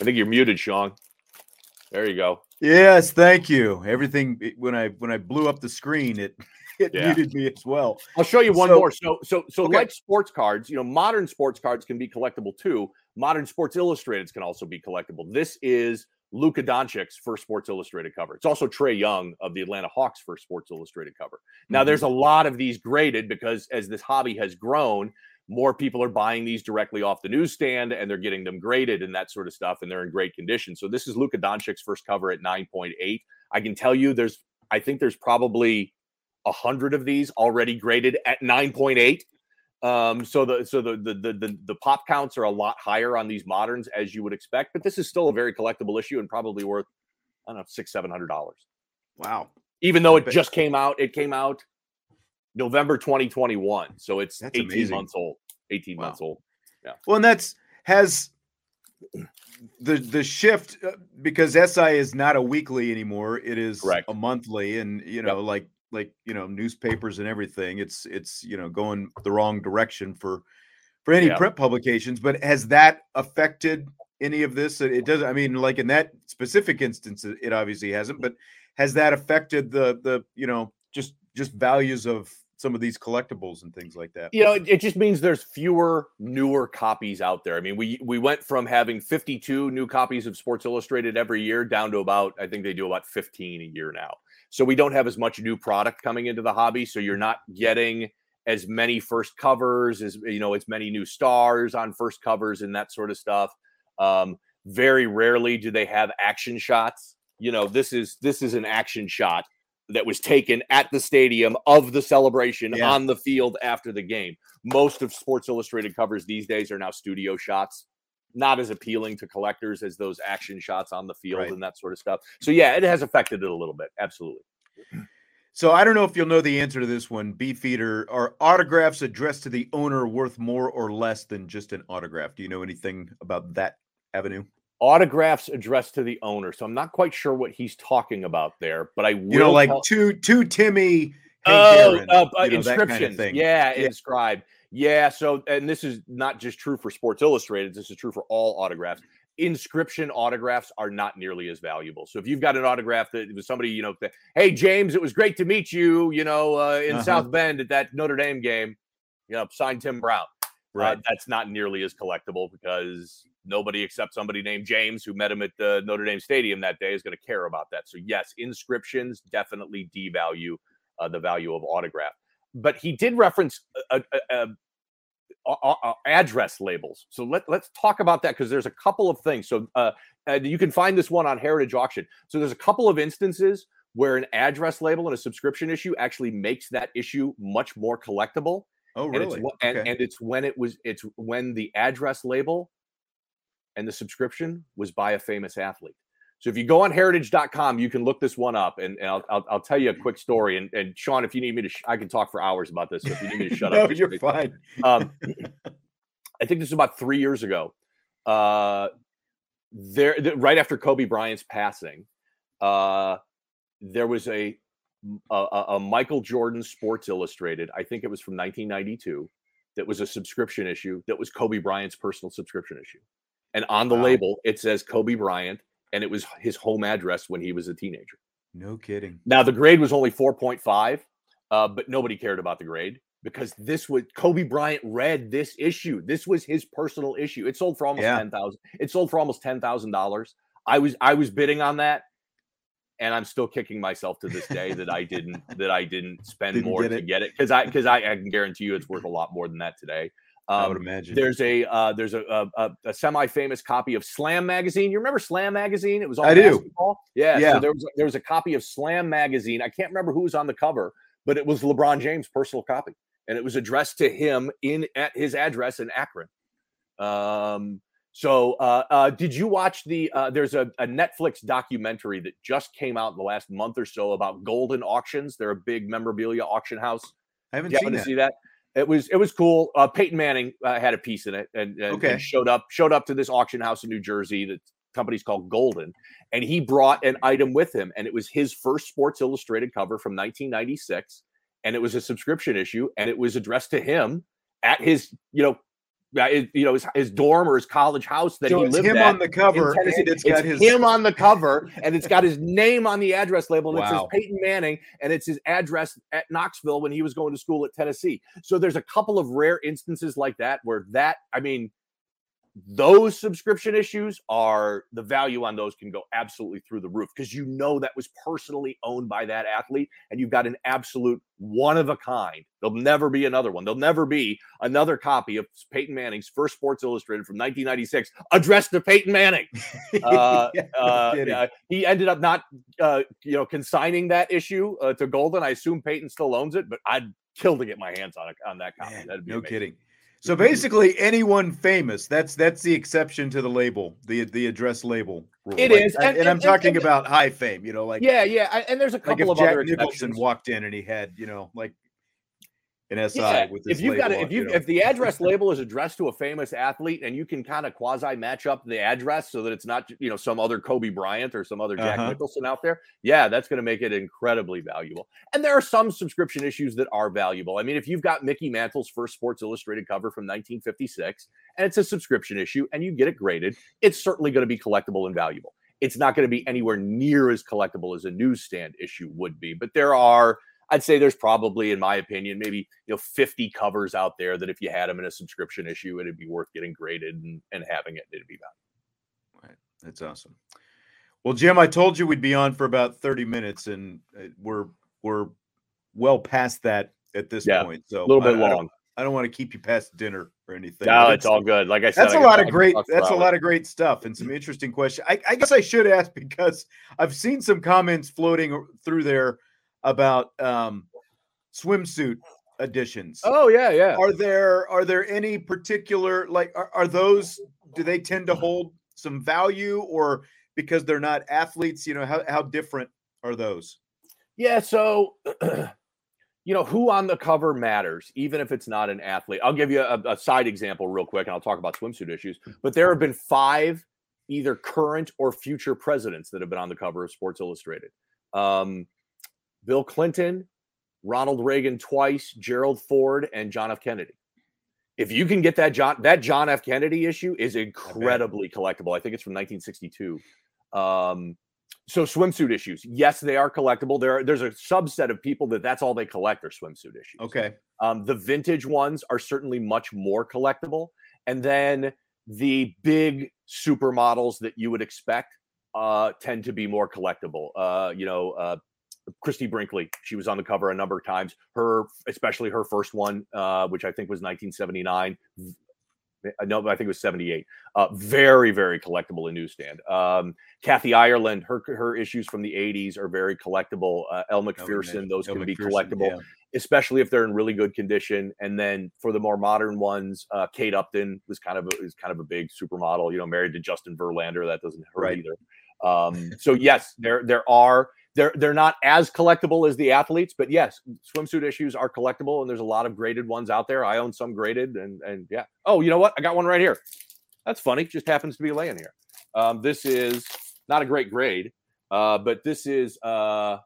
I think you're muted, Sean. There you go. Yes, thank you. Everything when I when I blew up the screen, it it yeah. muted me as well. I'll show you one so, more. So so so okay. like sports cards, you know, modern sports cards can be collectible too. Modern Sports Illustrateds can also be collectible. This is Luka Doncic's first Sports Illustrated cover. It's also Trae Young of the Atlanta Hawks first Sports Illustrated cover. Now, mm-hmm. there's a lot of these graded because as this hobby has grown, more people are buying these directly off the newsstand and they're getting them graded and that sort of stuff and they're in great condition. So this is Luka Doncic's first cover at 9.8. I can tell you there's I think there's probably a hundred of these already graded at 9.8. Um, so the so the, the the the the pop counts are a lot higher on these moderns as you would expect, but this is still a very collectible issue and probably worth I don't know six seven hundred dollars. Wow! Even though it just came out, it came out November 2021. So it's that's 18 amazing. months old. 18 wow. months old. Yeah. Well, and that's has the the shift uh, because SI is not a weekly anymore. It is Correct. a monthly, and you know, yep. like like you know, newspapers and everything. It's it's you know going the wrong direction for for any yep. print publications. But has that affected any of this? It doesn't. I mean, like in that specific instance, it obviously hasn't. But has that affected the the you know just just values of some of these collectibles and things like that. You know, it, it, just means there's fewer newer copies out there. I mean, we we went from having 52 new copies of Sports Illustrated every year down to about I think they do about 15 a year now. So we don't have as much new product coming into the hobby, so you're not getting as many first covers as you know as many new stars on first covers and that sort of stuff. Um, very rarely do they have action shots. You know, this is this is an action shot that was taken at the stadium of the celebration yeah. on the field after the game. Most of Sports Illustrated covers these days are now studio shots, not as appealing to collectors as those action shots on the field right. and that sort of stuff. So yeah, it has affected it a little bit. Absolutely. So I don't know if you'll know the answer to this one. Beefeater, are autographs addressed to the owner worth more or less than just an autograph? Do you know anything about that avenue? Autographs addressed to the owner. So I'm not quite sure what he's talking about there, but I will. You know, like tell- to to Timmy. oh, Aaron, uh, uh, you know, inscriptions. Kind of yeah, yeah, inscribed. Yeah. So, and this is not just true for Sports Illustrated. This is true for all autographs. Inscription autographs are not nearly as valuable. So, if you've got an autograph that was somebody, you know, that, hey James, it was great to meet you. You know, uh, in uh-huh. South Bend at that Notre Dame game. You know, signed Tim Brown. Uh, right. Uh, that's not nearly as collectible because nobody except somebody named James who met him at the Notre Dame Stadium that day is going to care about that. So yes, inscriptions definitely devalue uh, the value of autograph. But he did reference a, a, a, address labels. So let, let's talk about that because there's a couple of things. So uh, you can find this one on Heritage Auction. So there's a couple of instances where an address label in a subscription issue actually makes that issue much more collectible. Oh, really? And it's, okay. and, and it's when it was it's when the address label and the subscription was by a famous athlete. So if you go on heritage.com, you can look this one up and, and I'll, I'll, I'll, tell you a quick story. And, and Sean, if you need me to, sh- I can talk for hours about this. So if you need me to shut no, up, you're fine. Um, I think this was about three years ago. Uh, there, right after Kobe Bryant's passing, uh, there was a, a, a Michael Jordan Sports Illustrated. I think it was from 1992. That was a subscription issue. That was Kobe Bryant's personal subscription issue and on the wow. label it says Kobe Bryant, and it was his home address when he was a teenager. No kidding. Now the grade was only 4.5, uh, but nobody cared about the grade because this was Kobe Bryant read this issue. This was his personal issue. It sold for almost yeah. ten thousand. It sold for almost ten thousand dollars. I was I was bidding on that, and I'm still kicking myself to this day that I didn't that I didn't spend didn't more get to get it because I because I, I can guarantee you it's worth a lot more than that today. Um, I would imagine there's a uh, there's a, a, a semi-famous copy of Slam magazine. You remember Slam magazine? It was all I basketball. do. Yeah, yeah. So there was there was a copy of Slam magazine. I can't remember who was on the cover, but it was LeBron James' personal copy, and it was addressed to him in at his address in Akron. Um, so, uh, uh, did you watch the? Uh, there's a, a, Netflix documentary that just came out in the last month or so about Goldin Auctions. They're a big memorabilia auction house. I haven't seen that. to see that. It was it was cool. Uh, Peyton Manning uh, had a piece in it and, and, okay. and, showed up showed up to this auction house in New Jersey. The company's called Goldin, and he brought an item with him, and it was his first Sports Illustrated cover from 1996, and it was a subscription issue, and it was addressed to him at his you know you know his, his dorm or his college house that so he lived him at on the cover and it's got it's his him on the cover and it's got his name on the address label and wow. it says Peyton Manning and it's his address at Knoxville when he was going to school at Tennessee. So there's a couple of rare instances like that where that I mean those subscription issues are the value on those can go absolutely through the roof because you know that was personally owned by that athlete and you've got an absolute one of a kind. There'll never be another one. There'll never be another copy of Peyton Manning's first Sports Illustrated from 1996 addressed to Peyton Manning. Uh, yeah, uh, he ended up not, uh, you know, consigning that issue uh, to Goldin. I assume Peyton still owns it, but I'd kill to get my hands on it on that copy. Man, That'd be no amazing. kidding. So mm-hmm. basically, anyone famous. That's that's the exception to the label, the the address label. Rule. It like, is, and, and, and, I'm talking and, about high fame. You know, like yeah, yeah. And there's a couple like of Jack other Nicholson walked in and he had, you know, like an SI yeah, with if you've got if you, you know. if the address label is addressed to a famous athlete and you can kind of quasi match up the address so that it's not you know some other Kobe Bryant or some other Jack uh-huh. Nicholson out there, yeah, that's going to make it incredibly valuable. And there are some subscription issues that are valuable. I mean, if you've got Mickey Mantle's first Sports Illustrated cover from 1956 and it's a subscription issue and you get it graded, it's certainly going to be collectible and valuable. it's not going to be anywhere near as collectible as a newsstand issue would be. But there are, I'd say there's probably, in my opinion, maybe you know 50 covers out there that if you had them in a subscription issue, it'd be worth getting graded and, and having it. It'd be valuable. Right. That's awesome. Well, Jim, I told you we'd be on for about 30 minutes, and uh, we're we're well past that at this yeah, point. So a little bit I, long. I don't want to keep you past dinner or anything. No, it's all good. Like I said, that's a lot of great. That's a lot of great stuff and some interesting questions. I, I, guess I should ask because I've seen some comments floating through there about um, swimsuit editions. Oh yeah, yeah. Are there are there any particular like are, are those? Do they tend to hold some value or because they're not athletes? You know how how different are those? Yeah, so you know, who on the cover matters, even if it's not an athlete. I'll give you a, a, side example real quick, and I'll talk about swimsuit issues. But there have been five either current or future presidents that have been on the cover of Sports Illustrated. Um, Bill Clinton, Ronald Reagan twice, Gerald Ford, and John F. Kennedy. If you can get that John that John F. Kennedy issue is incredibly collectible. I think it's from 1962. Um, so swimsuit issues, yes, they are collectible. There, there's a subset of people that that's all they collect are swimsuit issues. Okay. Um, the vintage ones are certainly much more collectible, and then the big supermodels that you would expect uh, tend to be more collectible. Uh, you know, uh, Christie Brinkley, she was on the cover a number of times. Her, especially her first one, uh, which I think was 1979, uh, no, I think it was 78. Uh, very, very collectible in newsstand. Um, Kathy Ireland, her her issues from the 80s are very collectible. Uh, Elle Macpherson, those Elle can be collectible, yeah. especially if they're in really good condition. And then for the more modern ones, uh, Kate Upton was kind of a, is kind of a big supermodel. You know, married to Justin Verlander. That doesn't hurt right. either. Um, so yes, there there are they're they're not as collectible as the athletes, but yes, swimsuit issues are collectible, and there's a lot of graded ones out there. I own some graded, and and yeah. Oh, you know what? I got one right here. That's funny. Just happens to be laying here. Um, this is not a great grade, uh, but this is uh,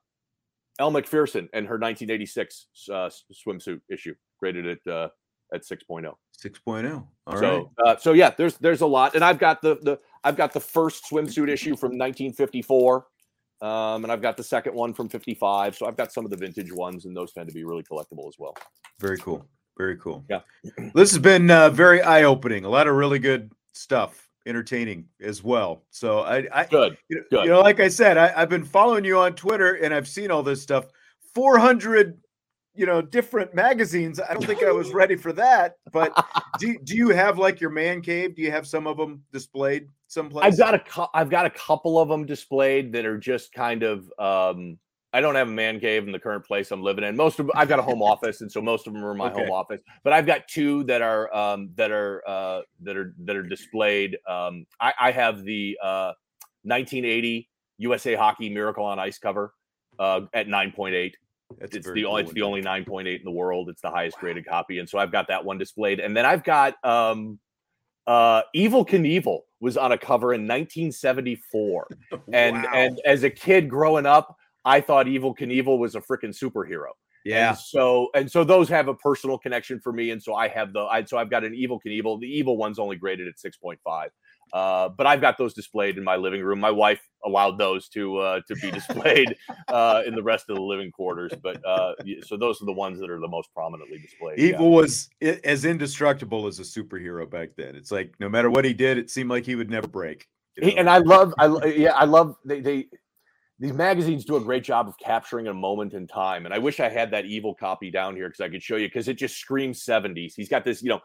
Elle Macpherson and her 1986 uh, swimsuit issue, graded at uh, at 6.0. 6.0. All so, right. uh, so yeah, there's there's a lot, and I've got the the I've got the first swimsuit issue from 1954. Um, and I've got the second one from 55. So I've got some of the vintage ones, and those tend to be really collectible as well. Very cool. Very cool. Yeah. this has been uh, very eye opening. A lot of really good stuff, entertaining as well. So I, I good. You know, good. You know, like I said, I, I've been following you on Twitter and I've seen all this stuff. 400 you know different magazines i don't think i was ready for that but do, do you have like your man cave do you have some of them displayed someplace i've got a i've got a couple of them displayed that are just kind of um i don't have a man cave in the current place i'm living in most of i've got a home office and so most of them are in my okay. home office but i've got two that are um that are uh that are that are displayed um i i have the uh 1980 usa hockey miracle on ice cover uh at 9.8 that's it's the cool it's the only 9.8 in the world. It's the highest graded copy, and so I've got that one displayed. And then I've got um, uh, Evel Knievel was on a cover in 1974, and wow. and as a kid growing up, I thought Evel Knievel was a freaking superhero. Yeah. And so and so those have a personal connection for me, and so I have the I so I've got an Evel Knievel. The Evel one's only graded at 6.5. Uh, but I've got those displayed in my living room. My wife allowed those to uh, to be displayed uh, in the rest of the living quarters. But uh, so those are the ones that are the most prominently displayed. Evel yeah. was as indestructible as a superhero back then. It's like no matter what he did, it seemed like he would never break. You know? And I love, I yeah, I love they, they these magazines do a great job of capturing a moment in time. And I wish I had that Evel copy down here because I could show you because it just screams 70s. He's got this, you know,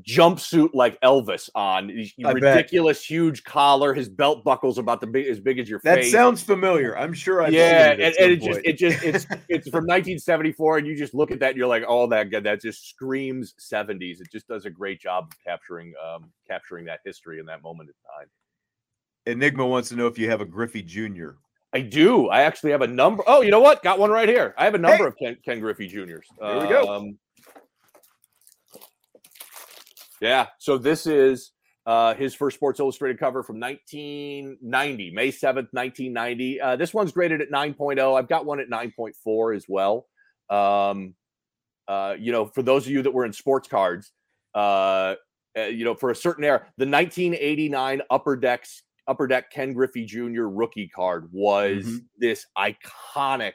jumpsuit like Elvis on, I ridiculous bet. huge collar. His belt buckles about the big as big as your that face. That sounds familiar. I'm sure. I've yeah, it and, and it just it just it's it's from 1974, and you just look at that, and you're like, oh, that that just screams 70s. It just does a great job of capturing um capturing that history in that moment in time. Enigma wants to know if you have a Griffey Jr. I do. I actually have a number. Oh, you know what? Got one right here. I have a number hey. of Ken, Ken Griffey Juniors. There we go. Um, yeah. So this is uh, his first Sports Illustrated cover from 1990, May 7th, 1990. Uh, this one's graded at 9.0. I've got one at 9.4 as well. Um, uh, you know, for those of you that were in sports cards, uh, uh, you know, for a certain era, the 1989 Upper Decks Upper Deck Ken Griffey Jr. rookie card was mm-hmm. this iconic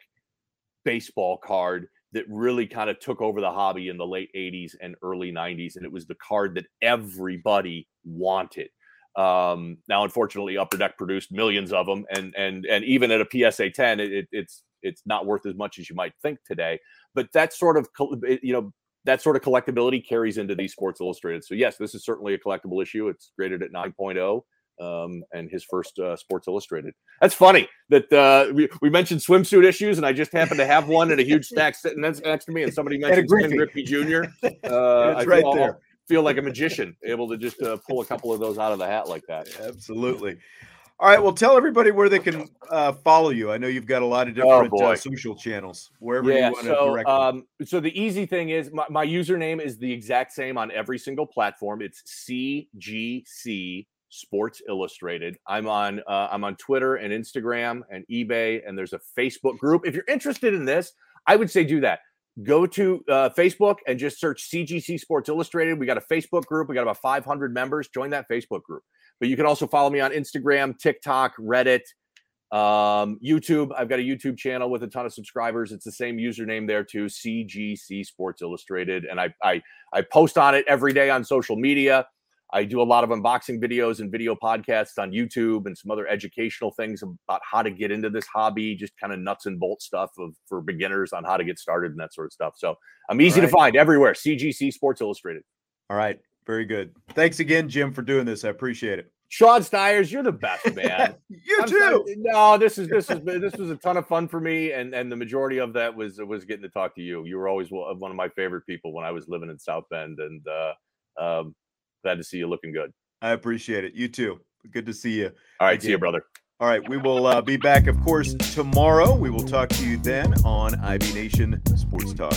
baseball card that really kind of took over the hobby in the late 80s and early 90s. And it was the card that everybody wanted. Um, now, unfortunately, Upper Deck produced millions of them, and and and even at a PSA 10, it, it's it's not worth as much as you might think today. But that sort of you know that sort of collectability carries into these Sports Illustrated. So yes, this is certainly a collectible issue. It's graded at 9.0 um, and his first uh, Sports Illustrated. That's funny that uh, we, we mentioned swimsuit issues, and I just happened to have one in a huge stack sitting next, next to me, and somebody mentioned Ken Griffey Jr. Uh, it's right there. Feel like a magician, able to just uh, pull a couple of those out of the hat like that. Absolutely. All right. Well, tell everybody where they can uh, follow you. I know you've got a lot of oh, different oh uh, social channels, wherever yeah, you want so, to direct. Um, so the easy thing is my, my username is the exact same on every single platform. It's CGC Sports Illustrated. I'm on uh, I'm on Twitter and Instagram and eBay, and there's a Facebook group. If you're interested in this, I would say do that. Go to uh, Facebook and just search CGC Sports Illustrated. We got a Facebook group. We got about 500 members. Join that Facebook group. But you can also follow me on Instagram, TikTok, Reddit, um, YouTube. I've got a YouTube channel with a ton of subscribers. It's the same username there too, CGC Sports Illustrated, and I I I post on it every day on social media. I do a lot of unboxing videos and video podcasts on YouTube and some other educational things about how to get into this hobby, just kind of nuts and bolts stuff of, for beginners on how to get started and that sort of stuff. So I'm easy right. to find everywhere. CGC Sports Illustrated. All right. Very good. Thanks again, Jim, for doing this. I appreciate it. Sean Stiers, you're the best, man. you I'm too. Sorry. No, this is this is this was a ton of fun for me, and and the majority of that was was getting to talk to you. You were always one of my favorite people when I was living in South Bend, and uh, um, glad to see you looking good. I appreciate it. You too. Good to see you. All right, again. see you, brother. All right, we will uh, be back, of course, tomorrow. We will talk to you then on IB Nation Sports Talk.